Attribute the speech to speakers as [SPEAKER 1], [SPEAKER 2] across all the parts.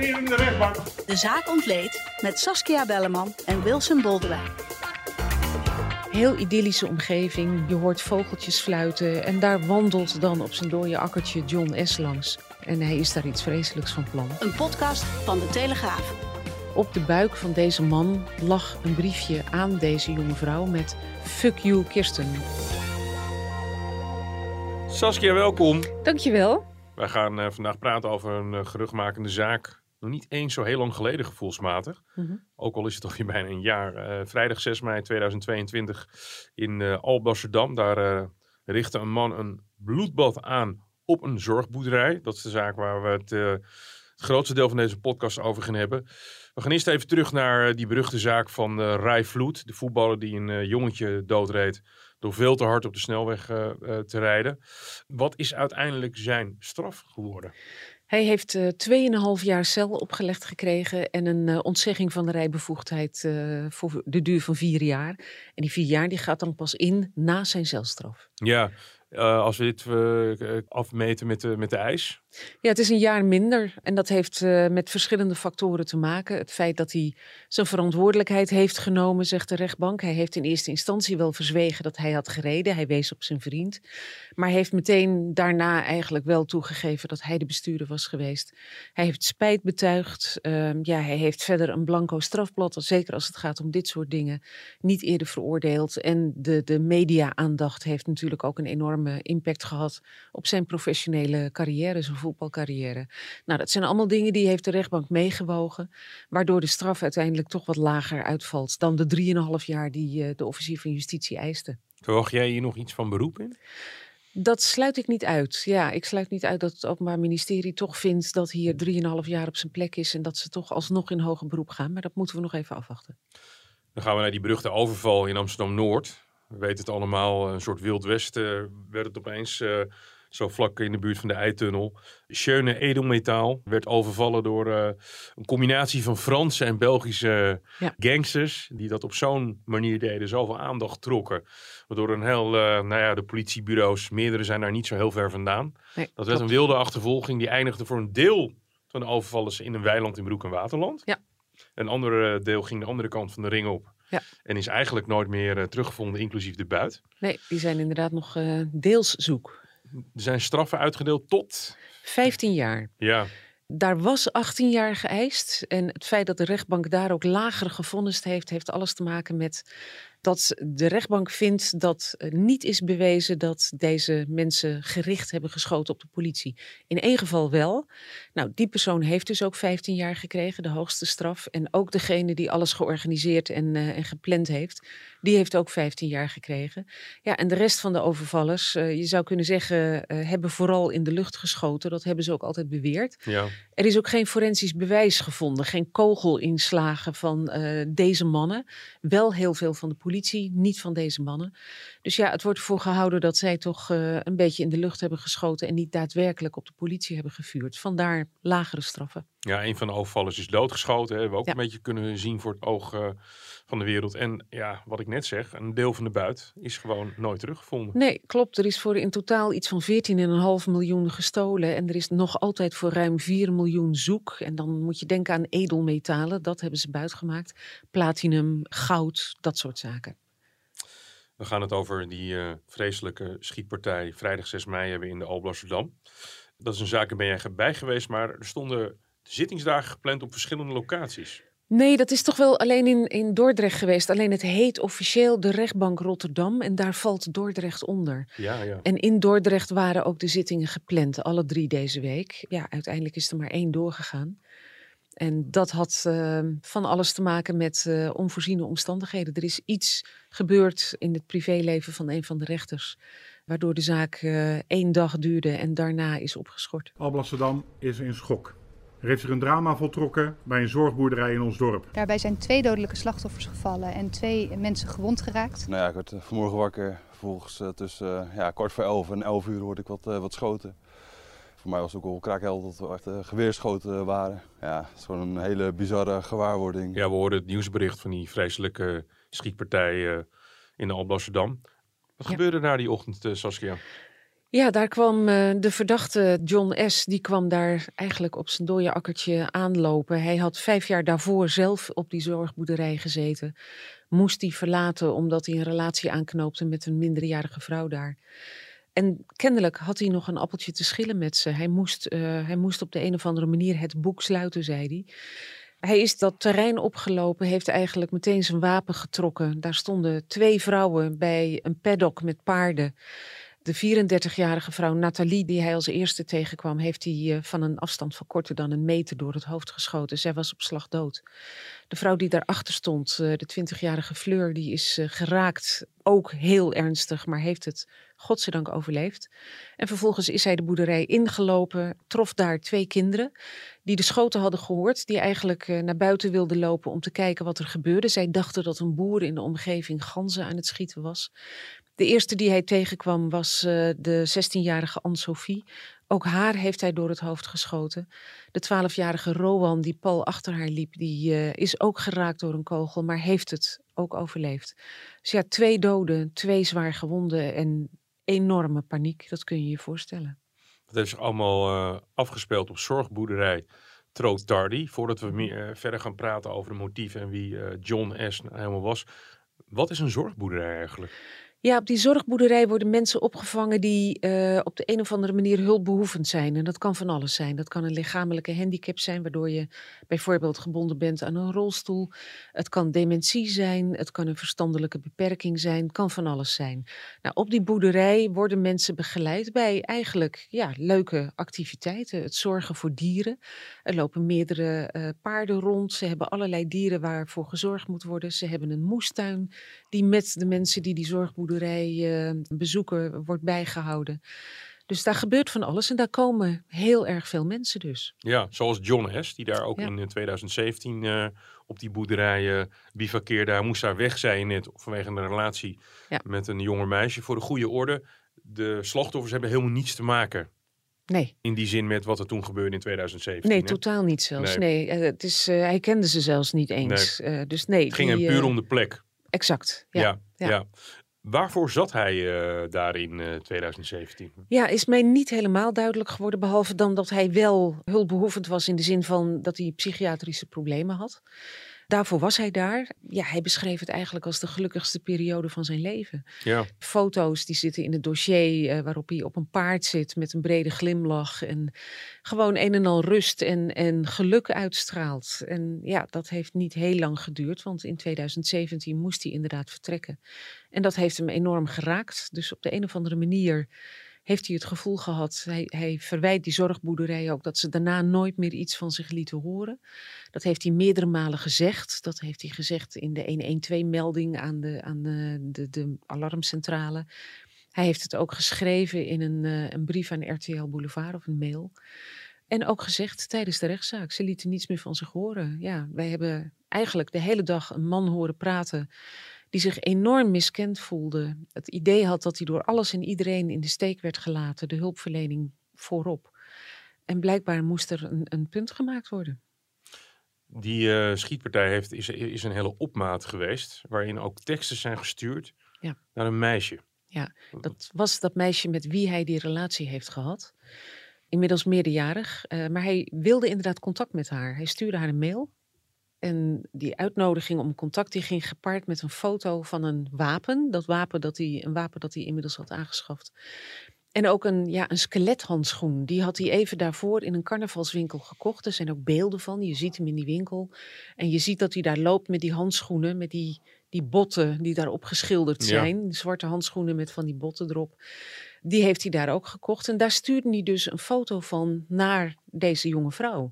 [SPEAKER 1] heren in de rechtbank.
[SPEAKER 2] De zaak ontleed met Saskia Belleman en Wilson Boldewijn.
[SPEAKER 3] Heel idyllische omgeving. Je hoort vogeltjes fluiten. En daar wandelt dan op zijn dode akkertje John S. langs. En hij is daar iets vreselijks van plan.
[SPEAKER 2] Een podcast van de Telegraaf.
[SPEAKER 3] Op de buik van deze man lag een briefje aan deze jonge vrouw met Fuck you, Kirsten.
[SPEAKER 1] Saskia, welkom.
[SPEAKER 3] Dankjewel.
[SPEAKER 1] Wij gaan eh, vandaag praten over een uh, geruchtmakende zaak. Nog niet eens zo heel lang geleden gevoelsmatig.
[SPEAKER 3] Mhm.
[SPEAKER 1] Ook al is het alweer bijna een jaar. Eh, vrijdag 6 mei 2022 in uh, Alblasserdam. Daar uh, richtte een man een bloedbad aan op een zorgboerderij. Dat is de zaak waar we het, het grootste deel van deze podcast over gaan hebben. We gaan eerst even terug naar die beruchte zaak van Rai Vloed. De voetballer die een jongetje doodreed door veel te hard op de snelweg te rijden. Wat is uiteindelijk zijn straf geworden?
[SPEAKER 3] Hij heeft uh, 2,5 jaar cel opgelegd gekregen en een uh, ontzegging van de rijbevoegdheid uh, voor de duur van vier jaar. En die vier jaar die gaat dan pas in na zijn celstraf.
[SPEAKER 1] Ja, uh, als we dit uh, afmeten met de, met de ijs?
[SPEAKER 3] Ja, het is een jaar minder. En dat heeft met verschillende factoren te maken. Het feit dat hij zijn verantwoordelijkheid heeft genomen, zegt de rechtbank. Hij heeft in eerste instantie wel verzwegen dat hij had gereden. Hij wees op zijn vriend. Maar heeft meteen daarna eigenlijk wel toegegeven dat hij de bestuurder was geweest. Hij heeft spijt betuigd. Uh, ja, hij heeft verder een blanco strafblad, zeker als het gaat om dit soort dingen, niet eerder veroordeeld. En de, de media-aandacht heeft natuurlijk ook een enorme impact gehad op zijn professionele carrière, zijn voetbalcarrière. Nou, dat zijn allemaal dingen die heeft de rechtbank meegewogen, waardoor de straf uiteindelijk toch wat lager uitvalt dan de 3,5 jaar die uh, de officier van justitie eiste.
[SPEAKER 1] Verwacht jij hier nog iets van beroep in?
[SPEAKER 3] Dat sluit ik niet uit. Ja, ik sluit niet uit dat het Openbaar Ministerie toch vindt dat hier 3,5 jaar op zijn plek is en dat ze toch alsnog in hoger beroep gaan. Maar dat moeten we nog even afwachten.
[SPEAKER 1] Dan gaan we naar die beruchte overval in Amsterdam-Noord. We weten het allemaal, een soort Wild West uh, werd het opeens uh, zo vlak in de buurt van de Eitunnel. Schöne edelmetaal werd overvallen door uh, een combinatie van Franse en Belgische ja. gangsters. Die dat op zo'n manier deden, zoveel aandacht trokken. Waardoor een heel, nou ja, de politiebureaus, meerdere zijn daar niet zo heel ver vandaan.
[SPEAKER 3] Nee,
[SPEAKER 1] dat werd een wilde achtervolging die eindigde voor een deel van de overvallers in een weiland in Broek en Waterland.
[SPEAKER 3] Ja.
[SPEAKER 1] Een ander deel ging de andere kant van de ring op.
[SPEAKER 3] Ja.
[SPEAKER 1] En is eigenlijk nooit meer uh, teruggevonden, inclusief de buit.
[SPEAKER 3] Nee, die zijn inderdaad nog uh, deels zoek.
[SPEAKER 1] Er zijn straffen uitgedeeld tot?
[SPEAKER 3] 15 jaar.
[SPEAKER 1] Ja.
[SPEAKER 3] Daar was 18 jaar geëist. En het feit dat de rechtbank daar ook lager gevonnist heeft, heeft alles te maken met dat de rechtbank vindt dat niet is bewezen dat deze mensen gericht hebben geschoten op de politie. In één geval wel. Nou, die persoon heeft dus ook 15 jaar gekregen, de hoogste straf. En ook degene die alles georganiseerd en, uh, en gepland heeft, die heeft ook 15 jaar gekregen. Ja, en de rest van de overvallers, uh, je zou kunnen zeggen, uh, hebben vooral in de lucht geschoten. Dat hebben ze ook altijd beweerd.
[SPEAKER 1] Ja.
[SPEAKER 3] Er is ook geen forensisch bewijs gevonden, geen kogelinslagen van deze mannen. Wel heel veel van de politie politie, niet van deze mannen. Dus ja, het wordt ervoor gehouden dat zij toch uh, een beetje in de lucht hebben geschoten en niet daadwerkelijk op de politie hebben gevuurd. Vandaar lagere straffen.
[SPEAKER 1] Ja, een van de overvallers is doodgeschoten. Hè. Hebben we ook
[SPEAKER 3] Ja.
[SPEAKER 1] een beetje kunnen zien voor het oog uh, van de wereld. En ja, wat ik net zeg, een deel van de buit is gewoon nooit teruggevonden.
[SPEAKER 3] Nee, klopt. Er is voor in totaal iets van 14,5 miljoen gestolen. En er is nog altijd voor ruim 4 miljoen zoek. En dan moet je denken aan edelmetalen. Dat hebben ze buitgemaakt. Platinum, goud, dat soort zaken.
[SPEAKER 1] We gaan het over die uh, vreselijke schietpartij vrijdag 6 mei hebben in de Alblasserdam. Dat is een zaak, daar ben jij bij geweest, maar er stonden zittingsdagen gepland op verschillende locaties.
[SPEAKER 3] Nee, dat is toch wel alleen in, in Dordrecht geweest. Alleen het heet officieel de rechtbank Rotterdam en daar valt Dordrecht onder.
[SPEAKER 1] Ja, ja.
[SPEAKER 3] En in Dordrecht waren ook de zittingen gepland, alle drie deze week. Ja, uiteindelijk is er maar één doorgegaan. En dat had uh, van alles te maken met uh, onvoorziene omstandigheden. Er is iets gebeurd in het privéleven van een van de rechters, waardoor de zaak uh, één dag duurde en daarna is opgeschort.
[SPEAKER 4] Alblasserdam is in schok. Er heeft zich een drama voltrokken bij een zorgboerderij in ons dorp.
[SPEAKER 5] Daarbij zijn twee dodelijke slachtoffers gevallen en twee mensen gewond geraakt.
[SPEAKER 6] Nou ja, ik werd vanmorgen wakker. Vervolgens uh, tussen uh, ja, kwart voor elf en elf uur hoorde ik wat, uh, wat schoten. Voor mij was het ook al kraakhelder dat we echt uh, geweerschoten waren. Ja, het is gewoon een hele bizarre gewaarwording.
[SPEAKER 1] Ja, we hoorden het nieuwsbericht van die vreselijke schietpartij uh, in de Alblasserdam. Wat
[SPEAKER 3] Ja.
[SPEAKER 1] gebeurde daar die ochtend, uh, Saskia?
[SPEAKER 3] Ja, daar kwam uh, de verdachte John S. Die kwam daar eigenlijk op zijn dode akkertje aanlopen. Hij had vijf jaar daarvoor zelf op die zorgboerderij gezeten. Moest hij verlaten omdat hij een relatie aanknoopte met een minderjarige vrouw daar. En kennelijk had hij nog een appeltje te schillen met ze. Hij moest, uh, hij moest op de een of andere manier het boek sluiten, zei hij. Hij is dat terrein opgelopen, heeft eigenlijk meteen zijn wapen getrokken. Daar stonden twee vrouwen bij een paddock met paarden. De 34-jarige vrouw Nathalie, die hij als eerste tegenkwam, heeft hij eh, van een afstand van korter dan een meter door het hoofd geschoten. Zij was op slag dood. De vrouw die daarachter stond, eh, de 20-jarige Fleur, die is eh, geraakt. Ook heel ernstig, maar heeft het godzijdank overleefd. En vervolgens is hij de boerderij ingelopen, trof daar twee kinderen die de schoten hadden gehoord, die eigenlijk naar buiten wilden lopen om te kijken wat er gebeurde. Zij dachten dat een boer in de omgeving ganzen aan het schieten was. De eerste die hij tegenkwam was uh, de 16-jarige Anne-Sophie. Ook haar heeft hij door het hoofd geschoten. De 12-jarige Rowan, die Paul achter haar liep, die uh, is ook geraakt door een kogel, maar heeft het ook overleefd. Dus ja, twee doden, twee zwaar gewonden en enorme paniek. Dat kun je je voorstellen.
[SPEAKER 1] Dat heeft allemaal uh, afgespeeld op zorgboerderij Troot Tardy. Voordat we meer, verder gaan praten over de motieven en wie John S. Nou helemaal was. Wat is een zorgboerderij eigenlijk?
[SPEAKER 3] Ja, op die zorgboerderij worden mensen opgevangen die uh, op de een of andere manier hulpbehoevend zijn. En dat kan van alles zijn. Dat kan een lichamelijke handicap zijn, waardoor je bijvoorbeeld gebonden bent aan een rolstoel. Het kan dementie zijn, het kan een verstandelijke beperking zijn, het kan van alles zijn. Nou, op die boerderij worden mensen begeleid bij eigenlijk ja, leuke activiteiten. Het zorgen voor dieren. Er lopen meerdere uh, paarden rond. Ze hebben allerlei dieren waarvoor gezorgd moet worden. Ze hebben een moestuin die met de mensen die die zorgboerderij uh, bezoeken wordt bijgehouden. Dus daar gebeurt van alles en daar komen heel erg veel mensen dus.
[SPEAKER 1] Ja, zoals John S., die daar ook in 2017 uh, eh, op die boerderij uh, bivakkeerde. Hij moest daar weg, zijn net, vanwege een relatie ja. met een jonger meisje. Voor de goede orde, de slachtoffers hebben helemaal niets te maken
[SPEAKER 3] Nee.
[SPEAKER 1] In die zin met wat er toen gebeurde in 2017.
[SPEAKER 3] Nee,
[SPEAKER 1] hè?
[SPEAKER 3] totaal niet zelfs. Nee, nee het is, uh, hij kende ze zelfs niet eens. Nee. Uh, dus nee.
[SPEAKER 1] Het ging die, hem puur om de plek.
[SPEAKER 3] Exact. Ja.
[SPEAKER 1] ja, ja. Waarvoor zat hij uh, daar in uh, 2017?
[SPEAKER 3] Ja, is mij niet helemaal duidelijk geworden. Behalve dan dat hij wel hulpbehoevend was in de zin van dat hij psychiatrische problemen had. Daarvoor was hij daar. Ja, hij beschreef het eigenlijk als de gelukkigste periode van zijn leven.
[SPEAKER 1] Ja.
[SPEAKER 3] Foto's die zitten in het dossier uh, waarop hij op een paard zit met een brede glimlach. En gewoon een en al rust en, en geluk uitstraalt. En ja, dat heeft niet heel lang geduurd, want in 2017 moest hij inderdaad vertrekken. En dat heeft hem enorm geraakt. Dus op de een of andere manier heeft hij het gevoel gehad, hij, hij verwijt die zorgboerderij ook, dat ze daarna nooit meer iets van zich lieten horen. Dat heeft hij meerdere malen gezegd. Dat heeft hij gezegd in de 112-melding aan, de, aan de, de, de alarmcentrale. Hij heeft het ook geschreven in een, uh, een brief aan RTL Boulevard of een mail. En ook gezegd tijdens de rechtszaak. Ze lieten niets meer van zich horen. Ja, wij hebben eigenlijk de hele dag een man horen praten die zich enorm miskend voelde. Het idee had dat hij door alles en iedereen in de steek werd gelaten, de hulpverlening voorop. En blijkbaar moest er een, een punt gemaakt worden.
[SPEAKER 1] Die uh, schietpartij heeft, is, is een hele opmaat geweest, waarin ook teksten zijn gestuurd
[SPEAKER 3] ja.
[SPEAKER 1] naar een meisje.
[SPEAKER 3] Ja, dat was dat meisje met wie hij die relatie heeft gehad. Inmiddels meerderjarig, uh, maar hij wilde inderdaad contact met haar. Hij stuurde haar een mail en die uitnodiging om contact die ging gepaard met een foto van een wapen. Dat wapen dat hij, een wapen dat hij inmiddels had aangeschaft. En ook een, ja, een skelethandschoen. Die had hij even daarvoor in een carnavalswinkel gekocht. Er zijn ook beelden van. Je ziet hem in die winkel. En je ziet dat hij daar loopt met die handschoenen. Met die, die botten die daarop geschilderd zijn. Ja. Zwarte handschoenen met van die botten erop. Die heeft hij daar ook gekocht. En daar stuurde hij dus een foto van naar deze jonge vrouw.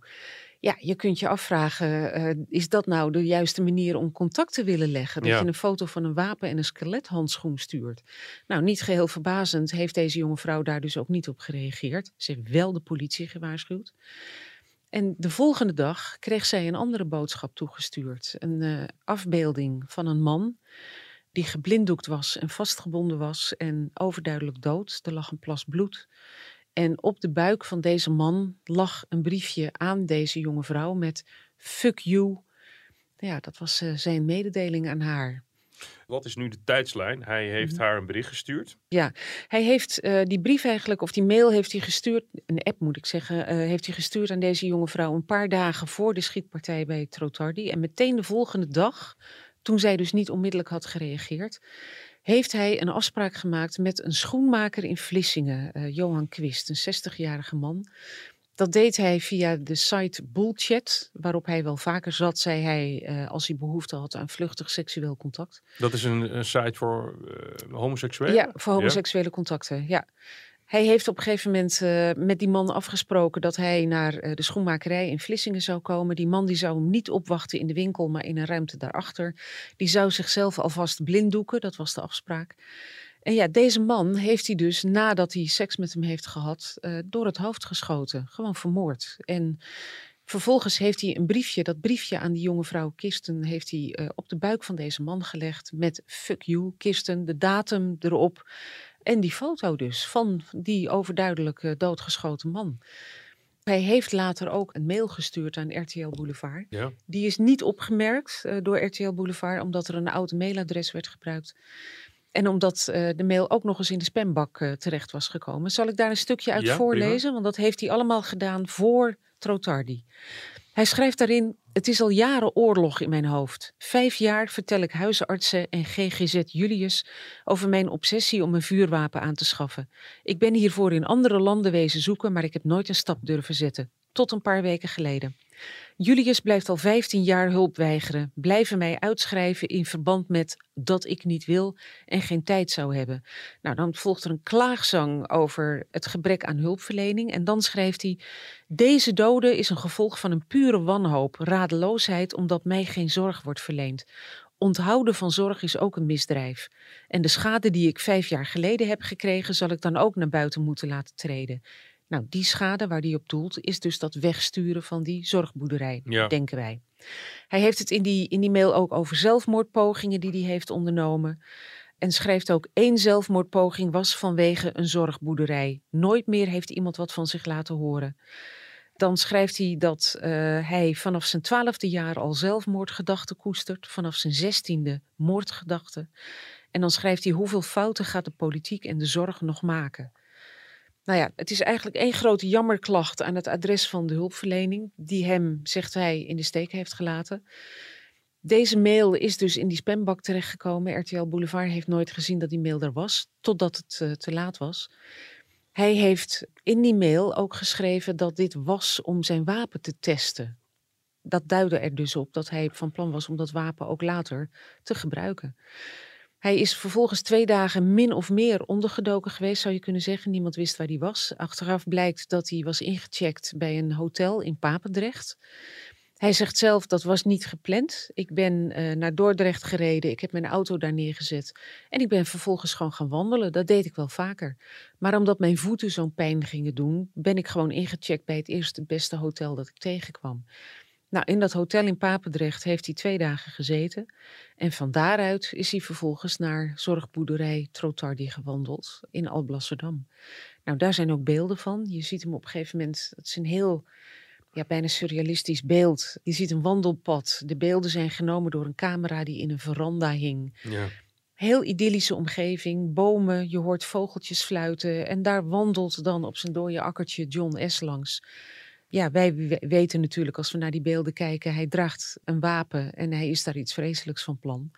[SPEAKER 3] Ja, je kunt je afvragen, uh, is dat nou de juiste manier om contact te willen leggen? Dat
[SPEAKER 1] Ja.
[SPEAKER 3] je een foto van een wapen en een skelethandschoen stuurt. Nou, niet geheel verbazend heeft deze jonge vrouw daar dus ook niet op gereageerd. Ze heeft wel de politie gewaarschuwd. En de volgende dag kreeg zij een andere boodschap toegestuurd. Een uh, afbeelding van een man die geblinddoekt was en vastgebonden was en overduidelijk dood. Er lag een plas bloed. En op de buik van deze man lag een briefje aan deze jonge vrouw met fuck you. Ja, dat was uh, zijn mededeling aan haar.
[SPEAKER 1] Wat is nu de tijdslijn? Hij heeft
[SPEAKER 3] Mhm.
[SPEAKER 1] haar een bericht gestuurd.
[SPEAKER 3] Hij heeft eh, die brief eigenlijk, of die mail heeft hij gestuurd, een app moet ik zeggen, eh, heeft hij gestuurd aan deze jonge vrouw een paar dagen voor de schietpartij bij Trotardi. En meteen de volgende dag, toen zij dus niet onmiddellijk had gereageerd, heeft hij een afspraak gemaakt met een schoenmaker in Vlissingen, eh, Johan Quist, een 60-jarige man. Dat deed hij via de site Bullchat, waarop hij wel vaker zat, zei hij, eh, als hij behoefte had aan vluchtig seksueel contact.
[SPEAKER 1] Dat is een, een site voor eh, homoseksuelen?
[SPEAKER 3] Ja, voor homoseksuele contacten, ja. Hij heeft op een gegeven moment eh, met die man afgesproken dat hij naar eh, de schoenmakerij in Vlissingen zou komen. Die man die zou hem niet opwachten in de winkel, maar in een ruimte daarachter. Die zou zichzelf alvast blinddoeken, dat was de afspraak. En ja, deze man heeft hij dus nadat hij seks met hem heeft gehad, eh, door het hoofd geschoten. Gewoon vermoord. En vervolgens heeft hij een briefje, dat briefje aan die jonge vrouw Kirsten, heeft hij op de buik van deze man gelegd met fuck you Kirsten, de datum erop. En die foto dus van die overduidelijk eh, doodgeschoten man. Hij heeft later ook een mail gestuurd aan RTL Boulevard.
[SPEAKER 1] Ja.
[SPEAKER 3] Die is niet opgemerkt eh, door RTL Boulevard, omdat er een oud mailadres werd gebruikt. En omdat eh, de mail ook nog eens in de spambak terecht was gekomen. Zal ik daar een stukje uit
[SPEAKER 1] Ja,
[SPEAKER 3] voorlezen? Want dat heeft hij allemaal gedaan voor Trotardi. Hij schrijft daarin: Het is al jaren oorlog in mijn hoofd. Vijf jaar vertel ik huisartsen en GGZ Julius over mijn obsessie om een vuurwapen aan te schaffen. Ik ben hiervoor in andere landen wezen zoeken, maar ik heb nooit een stap durven zetten. Tot een paar weken geleden. Julius blijft al 15 jaar hulp weigeren, blijven mij uitschrijven in verband met dat ik niet wil en geen tijd zou hebben. Nou, dan volgt er een klaagzang over het gebrek aan hulpverlening en dan schrijft hij: Deze dode is een gevolg van een pure wanhoop, radeloosheid omdat mij geen zorg wordt verleend. Onthouden van zorg is ook een misdrijf. En de schade die ik vijf jaar geleden heb gekregen, zal ik dan ook naar buiten moeten laten treden. Nou, die schade waar die op doelt, is dus dat wegsturen van die zorgboerderij,
[SPEAKER 1] Ja.
[SPEAKER 3] denken wij. Hij heeft het in die, in die mail ook over zelfmoordpogingen die hij heeft ondernomen. En schrijft ook één zelfmoordpoging was vanwege een zorgboerderij. Nooit meer heeft iemand wat van zich laten horen. Dan schrijft hij dat eh, hij vanaf zijn twaalfde jaar al zelfmoordgedachten koestert. Vanaf zijn zestiende moordgedachten. En dan schrijft hij hoeveel fouten gaat de politiek en de zorg nog maken. Nou ja, het is eigenlijk één grote jammerklacht aan het adres van de hulpverlening, die hem, zegt hij, in de steek heeft gelaten. Deze mail is dus in die spambak terechtgekomen. RTL Boulevard heeft nooit gezien dat die mail er was, totdat het eh, te laat was. Hij heeft in die mail ook geschreven dat dit was om zijn wapen te testen. Dat duidde er dus op dat hij van plan was om dat wapen ook later te gebruiken. Hij is vervolgens twee dagen min of meer ondergedoken geweest, zou je kunnen zeggen. Niemand wist waar hij was. Achteraf blijkt dat hij was ingecheckt bij een hotel in Papendrecht. Hij zegt zelf dat was niet gepland. Ik ben eh, naar Dordrecht gereden. Ik heb mijn auto daar neergezet. En ik ben vervolgens gewoon gaan wandelen. Dat deed ik wel vaker. Maar omdat mijn voeten zo'n pijn gingen doen, ben ik gewoon ingecheckt bij het eerste beste hotel dat ik tegenkwam. Nou, in dat hotel in Papendrecht heeft hij twee dagen gezeten. En van daaruit is hij vervolgens naar zorgboerderij Trotardi gewandeld in Alblasserdam. Nou, daar zijn ook beelden van. Je ziet hem op een gegeven moment, het is een heel ja, bijna surrealistisch beeld. Je ziet een wandelpad. De beelden zijn genomen door een camera die in een veranda hing.
[SPEAKER 1] Ja.
[SPEAKER 3] Heel idyllische omgeving, bomen, je hoort vogeltjes fluiten. En daar wandelt dan op zijn dode akkertje John S. langs. Ja, wij we- weten natuurlijk als we naar die beelden kijken, hij draagt een wapen en hij is daar iets vreselijks van plan.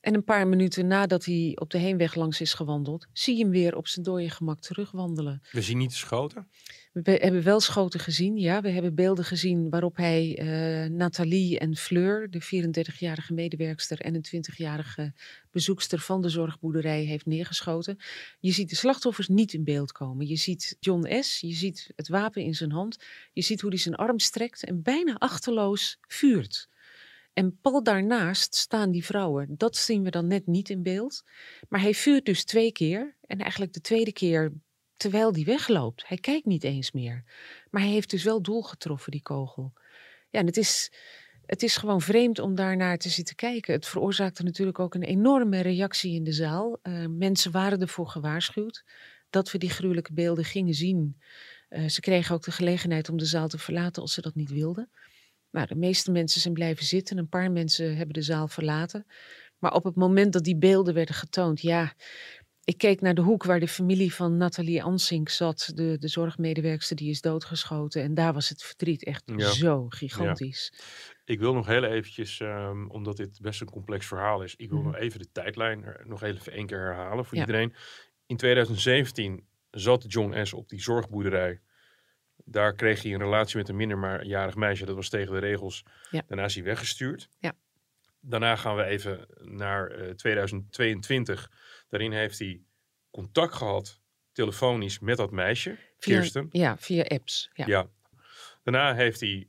[SPEAKER 3] En een paar minuten nadat hij op de heenweg langs is gewandeld, zie je hem weer op zijn dode gemak terugwandelen.
[SPEAKER 1] We zien niet de schoten.
[SPEAKER 3] We hebben wel schoten gezien, ja. We hebben beelden gezien waarop hij eh, Nathalie en Fleur, de 34-jarige medewerkster en een 20-jarige bezoekster van de zorgboerderij, heeft neergeschoten. Je ziet de slachtoffers niet in beeld komen. Je ziet John S., je ziet het wapen in zijn hand, je ziet hoe hij zijn arm strekt en bijna achterloos vuurt. En pal daarnaast staan die vrouwen. Dat zien we dan net niet in beeld. Maar hij vuurt dus twee keer. En eigenlijk de tweede keer terwijl die wegloopt. Hij kijkt niet eens meer. Maar hij heeft dus wel doel getroffen, die kogel. Ja, en het is, het is gewoon vreemd om daarnaar te zitten kijken. Het veroorzaakte natuurlijk ook een enorme reactie in de zaal. Eh, mensen waren ervoor gewaarschuwd dat we die gruwelijke beelden gingen zien. Eh, ze kregen ook de gelegenheid om de zaal te verlaten als ze dat niet wilden. Nou, de meeste mensen zijn blijven zitten. Een paar mensen hebben de zaal verlaten. Maar op het moment dat die beelden werden getoond, ja, ik keek naar de hoek waar de familie van Nathalie Ansink zat, de, de zorgmedewerkster die is doodgeschoten. En daar was het verdriet echt
[SPEAKER 1] Ja.
[SPEAKER 3] zo gigantisch.
[SPEAKER 1] Ik wil nog heel eventjes, ehm, omdat dit best een complex verhaal is, ik wil
[SPEAKER 3] Mhm.
[SPEAKER 1] nog even de tijdlijn er nog even één keer herhalen voor
[SPEAKER 3] Ja.
[SPEAKER 1] iedereen. In 2017 zat John S. op die zorgboerderij. Daar kreeg hij een relatie met een minderjarig meisje. Dat was tegen de regels.
[SPEAKER 3] Ja.
[SPEAKER 1] Daarna is hij weggestuurd.
[SPEAKER 3] Ja.
[SPEAKER 1] Daarna gaan we even naar eh, 2022. Daarin heeft hij contact gehad, telefonisch, met dat meisje,
[SPEAKER 3] Via,
[SPEAKER 1] Kirsten.
[SPEAKER 3] Ja, via apps. Ja.
[SPEAKER 1] Ja. Daarna heeft hij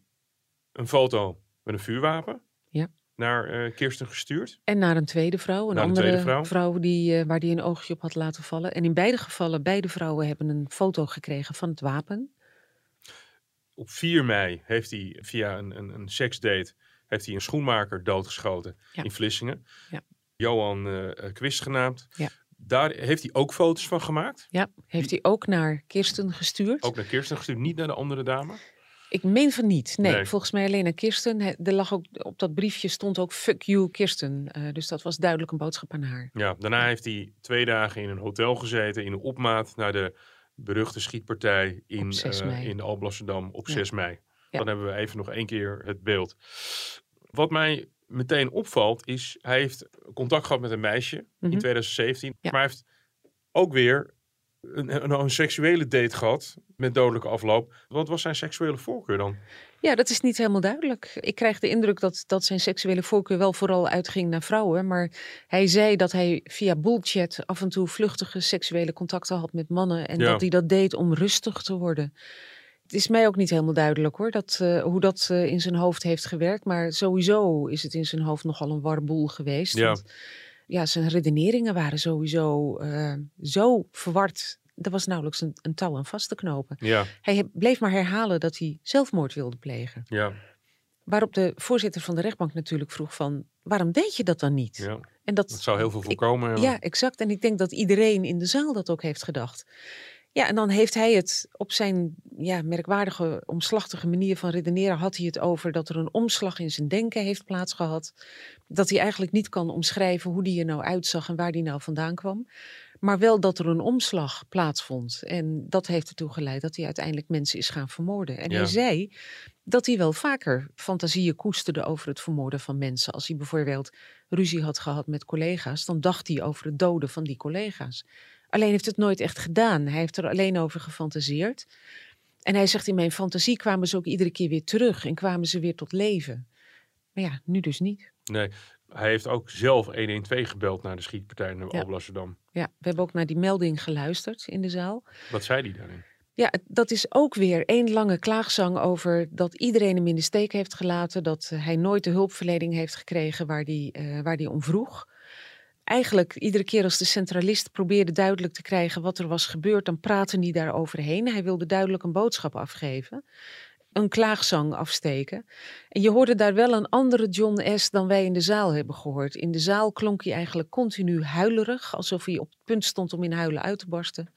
[SPEAKER 1] een foto met een vuurwapen
[SPEAKER 3] Ja.
[SPEAKER 1] naar eh, Kirsten gestuurd.
[SPEAKER 3] En naar een tweede vrouw, een
[SPEAKER 1] Naar
[SPEAKER 3] andere
[SPEAKER 1] vrouw.
[SPEAKER 3] die, eh, waar hij een oogje op had laten vallen. En in beide gevallen, beide vrouwen hebben een foto gekregen van het wapen.
[SPEAKER 1] Op 4 mei heeft hij via een, een, een seksdate heeft hij een schoenmaker doodgeschoten
[SPEAKER 3] Ja.
[SPEAKER 1] in Vlissingen.
[SPEAKER 3] Ja.
[SPEAKER 1] Johan eh, Quist genaamd.
[SPEAKER 3] Ja.
[SPEAKER 1] Daar heeft hij ook foto's van gemaakt.
[SPEAKER 3] Ja, heeft hij ook naar Kirsten gestuurd.
[SPEAKER 1] Ook naar Kirsten gestuurd, niet naar de andere dame.
[SPEAKER 3] Ik meen van niet. Nee,
[SPEAKER 1] Nee.
[SPEAKER 3] volgens mij alleen naar Kirsten. Er lag ook op dat briefje stond ook fuck you Kirsten. Eh, dus dat was duidelijk een boodschap aan haar.
[SPEAKER 1] Ja, daarna heeft hij twee dagen in een hotel gezeten in een opmaat naar de beruchte schietpartij in,
[SPEAKER 3] Op 6 mei.
[SPEAKER 1] in Alblasserdam op
[SPEAKER 3] Ja.
[SPEAKER 1] 6 mei. Dan hebben we even nog één keer het beeld. Wat mij meteen opvalt is, hij heeft contact gehad met een meisje
[SPEAKER 3] Mhm.
[SPEAKER 1] in 2017.
[SPEAKER 3] Ja.
[SPEAKER 1] Maar hij heeft ook weer een, een, een seksuele date gehad met dodelijke afloop. Wat was zijn seksuele voorkeur dan?
[SPEAKER 3] Ja, dat is niet helemaal duidelijk. Ik krijg de indruk dat, dat zijn seksuele voorkeur wel vooral uitging naar vrouwen. Maar hij zei dat hij via bullchat af en toe vluchtige seksuele contacten had met mannen. En
[SPEAKER 1] Ja.
[SPEAKER 3] dat hij dat deed om rustig te worden. Het is mij ook niet helemaal duidelijk hoor, dat, eh, hoe dat eh, in zijn hoofd heeft gewerkt. Maar sowieso is het in zijn hoofd nogal een warboel geweest.
[SPEAKER 1] Ja.
[SPEAKER 3] Want, ja, zijn redeneringen waren sowieso eh, zo verward. Er was nauwelijks een, een touw aan vast te knopen.
[SPEAKER 1] Ja,
[SPEAKER 3] Hij bleef maar herhalen dat hij zelfmoord wilde plegen.
[SPEAKER 1] ja,
[SPEAKER 3] Waarop de voorzitter van de rechtbank natuurlijk vroeg van... waarom deed je dat dan niet?
[SPEAKER 1] ja.
[SPEAKER 3] En dat,
[SPEAKER 1] Dat zou heel veel voorkomen.
[SPEAKER 3] Ja, exact. En ik denk dat iedereen in de zaal dat ook heeft gedacht. Ja, en dan heeft hij het op zijn ja, merkwaardige, omslachtige manier van redeneren... had hij het over dat er een omslag in zijn denken heeft plaatsgehad. Dat hij eigenlijk niet kan omschrijven hoe die er nou uitzag en waar die nou vandaan kwam. Maar wel dat er een omslag plaatsvond. En dat heeft ertoe geleid dat hij uiteindelijk mensen is gaan vermoorden. En
[SPEAKER 1] Ja.
[SPEAKER 3] hij zei dat hij wel vaker fantasieën koesterde over het vermoorden van mensen. Als hij bijvoorbeeld ruzie had gehad met collega's, dan dacht hij over het doden van die collega's. Alleen heeft het nooit echt gedaan. Hij heeft er alleen over gefantaseerd. En hij zegt in mijn fantasie kwamen ze ook iedere keer weer terug en kwamen ze weer tot leven. Maar ja, nu dus niet.
[SPEAKER 1] Nee, hij heeft ook zelf 112 gebeld naar de schietpartij in
[SPEAKER 3] Ja.
[SPEAKER 1] Alblasserdam.
[SPEAKER 3] Ja, we hebben ook naar die melding geluisterd in de zaal.
[SPEAKER 1] Wat zei hij daarin?
[SPEAKER 3] Ja, dat is ook weer één lange klaagzang over dat iedereen hem in de steek heeft gelaten. Dat eh, hij nooit de hulpverlening heeft gekregen waar hij eh, waar die om vroeg. Eigenlijk iedere keer als de centralist probeerde duidelijk te krijgen wat er was gebeurd, dan praatte hij daar overheen. Hij wilde duidelijk een boodschap afgeven. Een klaagzang afsteken. En je hoorde daar wel een andere John S. dan wij in de zaal hebben gehoord. In de zaal klonk hij eigenlijk continu huilerig, alsof hij op het punt stond om in huilen uit te barsten.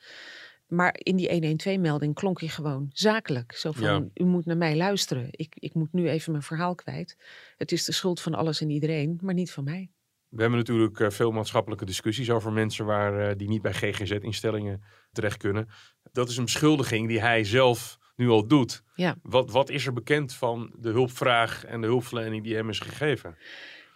[SPEAKER 3] Maar in die 112-melding klonk hij gewoon zakelijk. Zo van,
[SPEAKER 1] Ja.
[SPEAKER 3] u moet naar mij luisteren. Ik, ik moet nu even mijn verhaal kwijt. Het is de schuld van alles en iedereen, maar niet van mij.
[SPEAKER 1] We hebben natuurlijk eh, veel maatschappelijke discussies over mensen waar, eh, die niet bij GGZ-instellingen terecht kunnen. Dat is een beschuldiging die hij zelf nu al doet.
[SPEAKER 3] Ja.
[SPEAKER 1] Wat, wat is er bekend van de hulpvraag en de hulpverlening die hem is gegeven?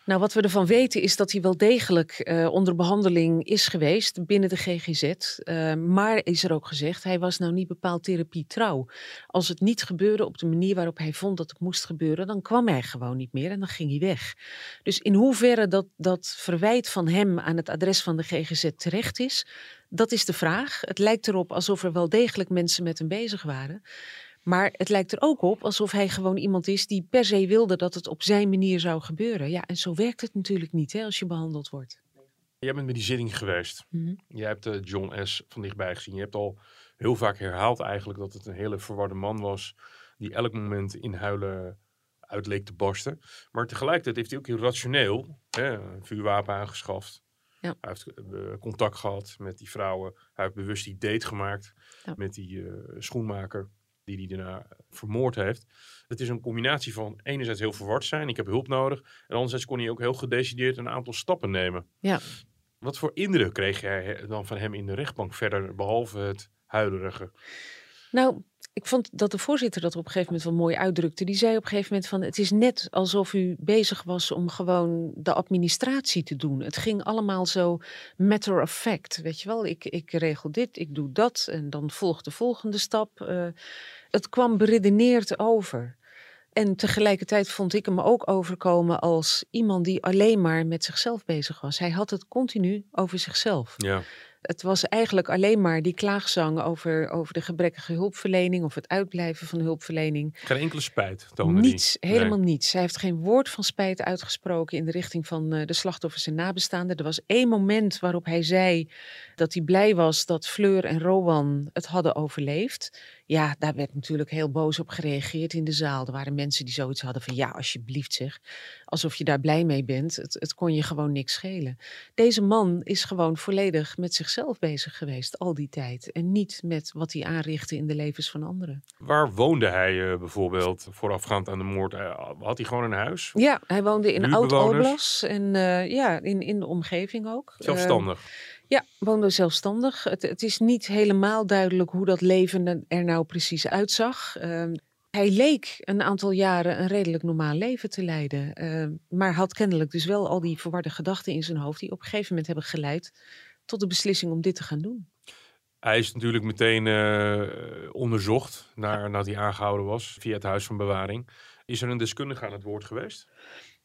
[SPEAKER 3] Nou, wat we ervan weten is dat hij wel degelijk eh, onder behandeling is geweest binnen de GGZ. Eh, maar is er ook gezegd, hij was nou niet bepaald therapietrouw. Als het niet gebeurde op de manier waarop hij vond dat het moest gebeuren, dan kwam hij gewoon niet meer en dan ging hij weg. Dus in hoeverre dat, dat verwijt van hem aan het adres van de GGZ terecht is, dat is de vraag. Het lijkt erop alsof er wel degelijk mensen met hem bezig waren. Maar het lijkt er ook op alsof hij gewoon iemand is die per se wilde dat het op zijn manier zou gebeuren. Ja, en zo werkt het natuurlijk niet hè, als je behandeld wordt.
[SPEAKER 1] Jij bent met die zitting geweest.
[SPEAKER 3] Mhm.
[SPEAKER 1] Jij hebt eh, John S. van dichtbij gezien. Je hebt al heel vaak herhaald eigenlijk dat het een hele verwarde man was. Die elk moment in huilen uit leek te barsten. Maar tegelijkertijd heeft hij ook heel rationeel hè, een vuurwapen aangeschaft.
[SPEAKER 3] Ja.
[SPEAKER 1] Hij heeft eh, contact gehad met die vrouwen. Hij heeft bewust die date gemaakt
[SPEAKER 3] Ja.
[SPEAKER 1] met die eh, schoenmaker. Die hij daarna vermoord heeft. Het is een combinatie van enerzijds heel verward zijn, ik heb hulp nodig. En anderzijds kon hij ook heel gedecideerd een aantal stappen nemen.
[SPEAKER 3] Ja.
[SPEAKER 1] Wat voor indruk kreeg jij dan van hem in de rechtbank verder, behalve het huilerige?
[SPEAKER 3] Nou, ik vond dat de voorzitter dat op een gegeven moment wel mooi uitdrukte. Die zei op een gegeven moment van het is net alsof u bezig was om gewoon de administratie te doen. Het ging allemaal zo matter of fact, weet je wel. Ik, ik regel dit, ik doe dat en dan volgt de volgende stap. Uh, het kwam beredeneerd over. En tegelijkertijd vond ik hem ook overkomen als iemand die alleen maar met zichzelf bezig was. Hij had het continu over zichzelf.
[SPEAKER 1] Ja.
[SPEAKER 3] Het was eigenlijk alleen maar die klaagzang over, over de gebrekkige hulpverlening of het uitblijven van hulpverlening.
[SPEAKER 1] Geen enkele spijt toonde
[SPEAKER 3] Niets,
[SPEAKER 1] die.
[SPEAKER 3] helemaal niets. Hij heeft geen woord van spijt uitgesproken in de richting van uh, de slachtoffers en nabestaanden. Er was één moment waarop hij zei dat hij blij was dat Fleur en Rowan het hadden overleefd. Ja, daar werd natuurlijk heel boos op gereageerd in de zaal. Er waren mensen die zoiets hadden van ja, alsjeblieft zeg. Alsof je daar blij mee bent. Het, het kon je gewoon niks schelen. Deze man is gewoon volledig met zichzelf bezig geweest al die tijd. En niet met wat hij aanrichtte in de levens van anderen.
[SPEAKER 1] Waar woonde hij uh, bijvoorbeeld voorafgaand aan de moord? Uh, had hij gewoon een huis?
[SPEAKER 3] Ja, hij woonde in Oud-Oblas. En uh, ja, in, in de omgeving ook.
[SPEAKER 1] Zelfstandig?
[SPEAKER 3] Ja, woonde zelfstandig. Het, het, is niet helemaal duidelijk hoe dat leven er nou precies uitzag. Uh, hij leek een aantal jaren een redelijk normaal leven te leiden. Uh, maar had kennelijk dus wel al die verwarde gedachten in zijn hoofd... die op een gegeven moment hebben geleid tot de beslissing om dit te gaan doen.
[SPEAKER 1] Hij is natuurlijk meteen uh, onderzocht nadat hij aangehouden was via het Huis van Bewaring. Is er een deskundige aan het woord geweest?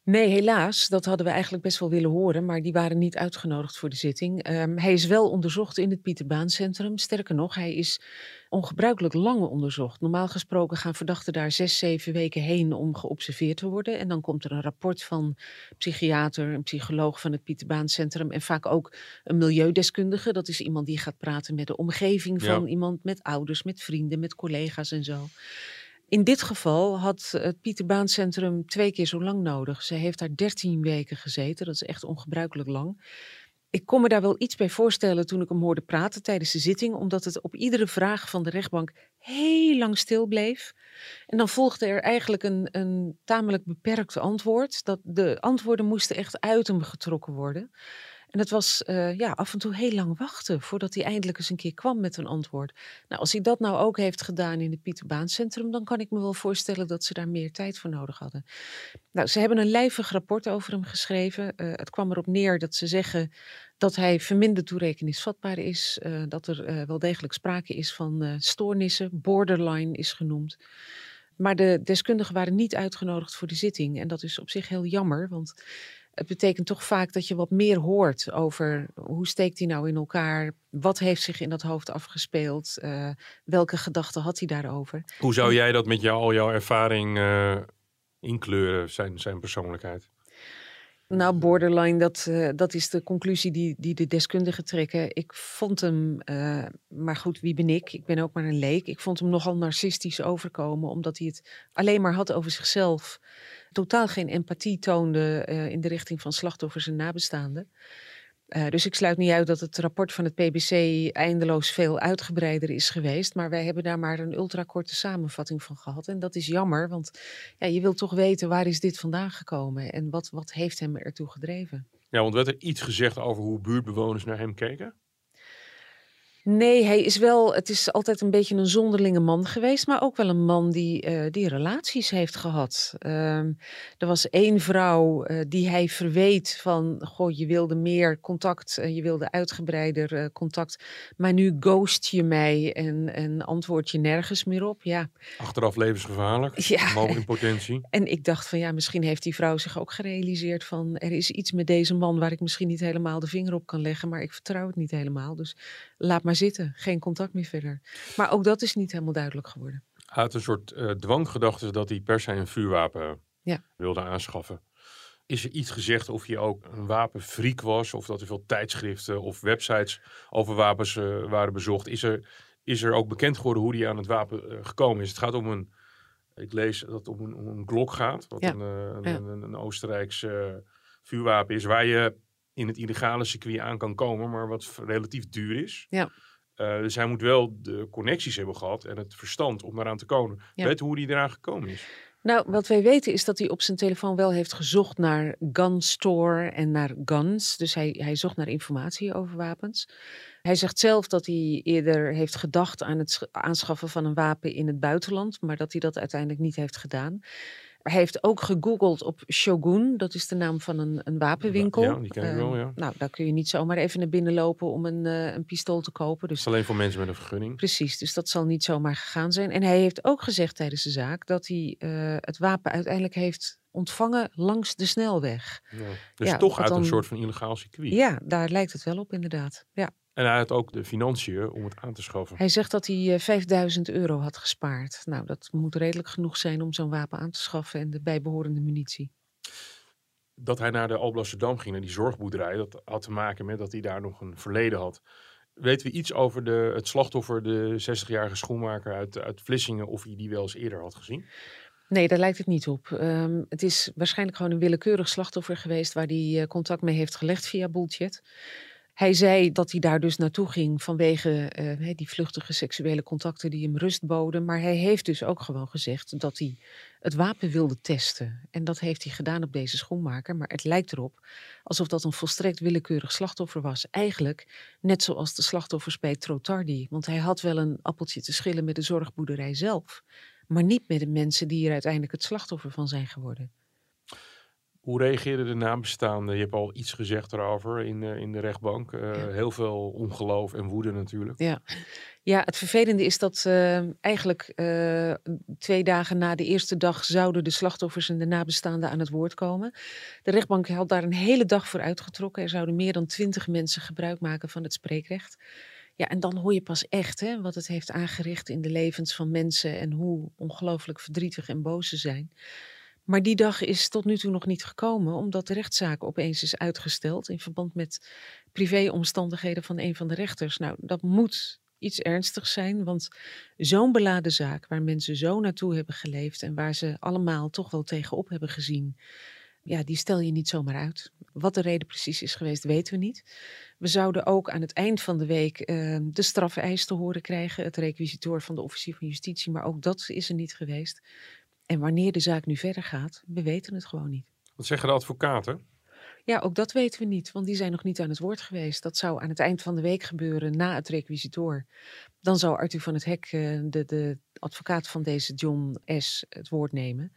[SPEAKER 3] Nee, helaas. Dat hadden we eigenlijk best wel willen horen, maar die waren niet uitgenodigd voor de zitting. Um, hij is wel onderzocht in het Pieterbaancentrum. Sterker nog, hij is ongebruikelijk lang onderzocht. Normaal gesproken gaan verdachten daar zes, zeven weken heen om geobserveerd te worden. En dan komt er een rapport van psychiater, een psycholoog van het Pieterbaancentrum en vaak ook een milieudeskundige. Dat is iemand die gaat praten met de omgeving van ja. iemand, met ouders, met vrienden, met collega's en zo. In dit geval had het Pieterbaancentrum twee keer zo lang nodig. Ze heeft daar 13 weken gezeten. Dat is echt ongebruikelijk lang. Ik kon me daar wel iets bij voorstellen toen ik hem hoorde praten tijdens de zitting, omdat het op iedere vraag van de rechtbank heel lang stil bleef. En dan volgde er eigenlijk een, een tamelijk beperkt antwoord. Dat de antwoorden moesten echt uit hem getrokken worden. En het was uh, ja, af en toe heel lang wachten voordat hij eindelijk eens een keer kwam met een antwoord. Nou, als hij dat nou ook heeft gedaan in het Pieterbaancentrum, dan kan ik me wel voorstellen dat ze daar meer tijd voor nodig hadden. Nou, ze hebben een lijvig rapport over hem geschreven. Uh, het kwam erop neer dat ze zeggen dat hij verminderd toerekeningsvatbaar is, uh, dat er wel degelijk sprake is van stoornissen, borderline is genoemd. Maar de deskundigen waren niet uitgenodigd voor de zitting. En dat is op zich heel jammer, want het betekent toch vaak dat je wat meer hoort over hoe steekt hij nou in elkaar, wat heeft zich in dat hoofd afgespeeld, uh, welke gedachten had hij daarover.
[SPEAKER 1] Hoe zou jij dat met jou, al jouw ervaring uh, inkleuren, zijn, zijn persoonlijkheid?
[SPEAKER 3] Nou, borderline, dat, uh, dat is de conclusie die, die de deskundigen trekken. Ik vond hem, uh, maar goed, wie ben ik? Ik ben ook maar een leek. Ik vond hem nogal narcistisch overkomen, omdat hij het alleen maar had over zichzelf. Totaal geen empathie toonde uh, in de richting van slachtoffers en nabestaanden. Uh, dus ik sluit niet uit dat het rapport van het PBC eindeloos veel uitgebreider is geweest. Maar wij hebben daar maar een ultrakorte samenvatting van gehad. En dat is jammer, want ja, je wilt toch weten waar is dit vandaan gekomen en wat, wat heeft hem ertoe gedreven.
[SPEAKER 1] Ja, want werd er iets gezegd over hoe buurtbewoners naar hem keken?
[SPEAKER 3] Nee, hij is wel, het is altijd een beetje een zonderlinge man geweest, maar ook wel een man die, uh, die relaties heeft gehad. Um, er was één vrouw uh, die hij verweet van, goh, je wilde meer contact, uh, je wilde uitgebreider contact, maar nu ghost je mij en, en antwoord je nergens meer op. Ja.
[SPEAKER 1] Achteraf levensgevaarlijk, ja. in potentie.
[SPEAKER 3] En ik dacht van, ja, misschien heeft die vrouw zich ook gerealiseerd van, er is iets met deze man waar ik misschien niet helemaal de vinger op kan leggen, maar ik vertrouw het niet helemaal. Dus laat maar zitten, geen contact meer verder. Maar ook dat is niet helemaal duidelijk geworden.
[SPEAKER 1] Hij had een soort uh, dwanggedachte dat hij per se een vuurwapen
[SPEAKER 3] ja.
[SPEAKER 1] wilde aanschaffen. Is er iets gezegd of hij ook een wapenfreak was, of dat er veel tijdschriften of websites over wapens uh, waren bezocht? Is er, is er ook bekend geworden hoe hij aan het wapen uh, gekomen is? Het gaat om een, ik lees dat het om een, om een Glock gaat, wat
[SPEAKER 3] ja.
[SPEAKER 1] een, een,
[SPEAKER 3] Ja.
[SPEAKER 1] een, een Oostenrijks vuurwapen is, waar je in het illegale circuit aan kan komen, maar wat relatief duur is.
[SPEAKER 3] Ja.
[SPEAKER 1] Uh, dus hij moet wel de connecties hebben gehad en het verstand om eraan te komen.
[SPEAKER 3] Ja.
[SPEAKER 1] Weet hoe hij eraan gekomen is.
[SPEAKER 3] Nou, wat wij weten is dat hij op zijn telefoon wel heeft gezocht naar gun store en naar guns. Dus hij, hij zocht naar informatie over wapens. Hij zegt zelf dat hij eerder heeft gedacht aan het sch- aanschaffen van een wapen in het buitenland, maar dat hij dat uiteindelijk niet heeft gedaan. Heeft ook gegoogeld op Shogun, dat is de naam van een, een wapenwinkel.
[SPEAKER 1] Ja, die ken ik wel,
[SPEAKER 3] Ehm,
[SPEAKER 1] ja.
[SPEAKER 3] Nou, daar kun je niet zomaar even naar binnen lopen om een, eh, een pistool te kopen.
[SPEAKER 1] Het
[SPEAKER 3] Dus
[SPEAKER 1] is alleen voor mensen met een vergunning.
[SPEAKER 3] Precies, dus dat zal niet zomaar gegaan zijn. En hij heeft ook gezegd tijdens de zaak dat hij eh, het wapen uiteindelijk heeft ontvangen langs de snelweg.
[SPEAKER 1] Ja. Dus
[SPEAKER 3] Ja,
[SPEAKER 1] toch uit een soort van illegaal circuit.
[SPEAKER 3] Ja, daar lijkt het wel op inderdaad. Ja.
[SPEAKER 1] En hij had ook de financiën om het aan te schaffen.
[SPEAKER 3] Hij zegt dat hij eh, 5000 euro had gespaard. Nou, dat moet redelijk genoeg zijn om zo'n wapen aan te schaffen en de bijbehorende munitie.
[SPEAKER 1] Dat hij naar de Alblasserdam ging, naar die zorgboerderij, dat had te maken met dat hij daar nog een verleden had. Weten we iets over de, het slachtoffer, de 60-jarige schoenmaker uit, uit Vlissingen, of hij die wel eens eerder had gezien?
[SPEAKER 3] Nee, daar lijkt het niet op. Ehm, het is waarschijnlijk gewoon een willekeurig slachtoffer geweest waar hij eh, contact mee heeft gelegd via Bullchat. Hij zei dat hij daar dus naartoe ging vanwege eh, die vluchtige seksuele contacten die hem rust boden. Maar hij heeft dus ook gewoon gezegd dat hij het wapen wilde testen. En dat heeft hij gedaan op deze schoenmaker. Maar het lijkt erop alsof dat een volstrekt willekeurig slachtoffer was. Eigenlijk net zoals de slachtoffers bij Trotardi. Want hij had wel een appeltje te schillen met de zorgboerderij zelf. Maar niet met de mensen die er uiteindelijk het slachtoffer van zijn geworden.
[SPEAKER 1] Hoe reageerden de nabestaanden? Je hebt al iets gezegd erover in, eh, in de rechtbank. Eh,
[SPEAKER 3] Ja.
[SPEAKER 1] Heel veel ongeloof en woede natuurlijk.
[SPEAKER 3] Ja, ja het vervelende is dat eh, eigenlijk eh, twee dagen na de eerste dag zouden de slachtoffers en de nabestaanden aan het woord komen. De rechtbank had daar een hele dag voor uitgetrokken. Er zouden meer dan twintig mensen gebruik maken van het spreekrecht. Ja, en dan hoor je pas echt hè, wat het heeft aangericht in de levens van mensen en hoe ongelooflijk verdrietig en boos ze zijn. Maar die dag is tot nu toe nog niet gekomen, omdat de rechtszaak opeens is uitgesteld in verband met privéomstandigheden van een van de rechters. Nou, dat moet iets ernstigs zijn, want zo'n beladen zaak waar mensen zo naartoe hebben geleefd en waar ze allemaal toch wel tegenop hebben gezien, ja, die stel je niet zomaar uit. Wat de reden precies is geweest, weten we niet. We zouden ook aan het eind van de week eh, de strafeis te horen krijgen, het requisitoor van de officier van justitie, maar ook dat is er niet geweest. En wanneer de zaak nu verder gaat, we weten het gewoon niet.
[SPEAKER 1] Wat zeggen de advocaten?
[SPEAKER 3] Ja, ook dat weten we niet, want die zijn nog niet aan het woord geweest. Dat zou aan het eind van de week gebeuren, na het requisitoor. Dan zou Arthur van het Hek, eh, de, de advocaat van deze John S., het woord nemen.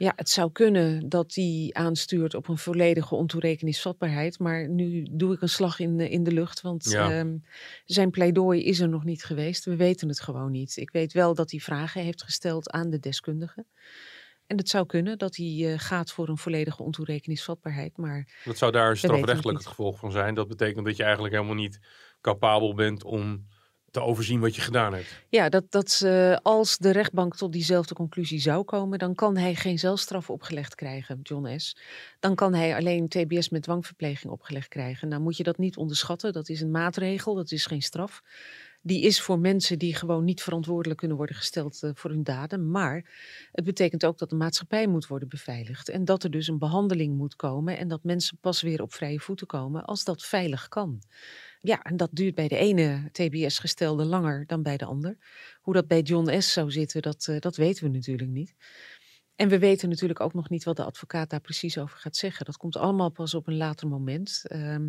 [SPEAKER 3] Ja, het zou kunnen dat die aanstuurt op een volledige ontoerekeningsvatbaarheid. Maar nu doe ik een slag in de, in de lucht, want
[SPEAKER 1] Ja.
[SPEAKER 3] ehm, zijn pleidooi is er nog niet geweest. We weten het gewoon niet. Ik weet wel dat hij vragen heeft gesteld aan de deskundigen. En het zou kunnen dat hij eh, gaat voor een volledige ontoerekeningsvatbaarheid. Maar
[SPEAKER 1] Dat zou daar
[SPEAKER 3] het
[SPEAKER 1] strafrechtelijk het
[SPEAKER 3] niet.
[SPEAKER 1] gevolg van zijn. Dat betekent dat je eigenlijk helemaal niet capabel bent om te overzien wat je gedaan hebt.
[SPEAKER 3] ja, dat, dat als de rechtbank tot diezelfde conclusie zou komen, dan kan hij geen zelfstraf opgelegd krijgen, John S. Dan kan hij alleen TBS met dwangverpleging opgelegd krijgen. Nou moet je dat niet onderschatten. Dat is een maatregel, dat is geen straf. Die is voor mensen die gewoon niet verantwoordelijk kunnen worden gesteld eh, voor hun daden. Maar het betekent ook dat de maatschappij moet worden beveiligd. En dat er dus een behandeling moet komen. En dat mensen pas weer op vrije voeten komen als dat veilig kan. Ja, en dat duurt bij de ene TBS-gestelde langer dan bij de ander. Hoe dat bij John S. zou zitten, dat, eh, dat weten we natuurlijk niet. En we weten natuurlijk ook nog niet wat de advocaat daar precies over gaat zeggen. Dat komt allemaal pas op een later moment. Ehm,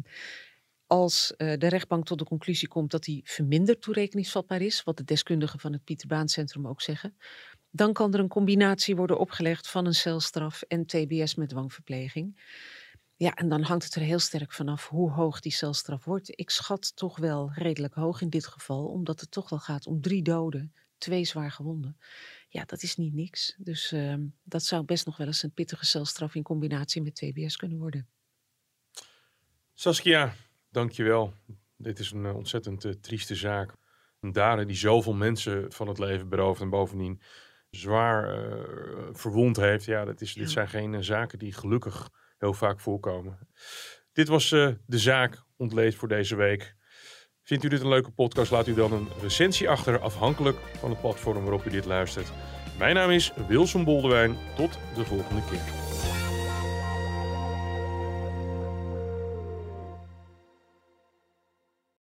[SPEAKER 3] als eh, de rechtbank tot de conclusie komt dat hij verminderd toerekeningsvatbaar is, wat de deskundigen van het Pieter Baan Centrum ook zeggen, dan kan er een combinatie worden opgelegd van een celstraf en TBS met dwangverpleging. Ja, en dan hangt het er heel sterk vanaf hoe hoog die celstraf wordt. Ik schat toch wel redelijk hoog in dit geval, omdat het toch wel gaat om drie doden, twee zwaar gewonden. Ja, dat is niet niks. Dus ehm, dat zou best nog wel eens een pittige celstraf in combinatie met TBS kunnen worden.
[SPEAKER 1] Saskia, dankjewel. Dit is een eh, ontzettend eh, trieste zaak. Een dader die zoveel mensen van het leven berooft en bovendien zwaar eh, verwond heeft. Ja, dat is, dit zijn geen zaken die gelukkig heel vaak voorkomen. Dit was eh, de zaak ontleed voor deze week. Vindt u dit een leuke podcast? Laat u dan een recensie achter, afhankelijk van het platform waarop u dit luistert. Mijn naam is Wilson Boldewijn. Tot de volgende keer.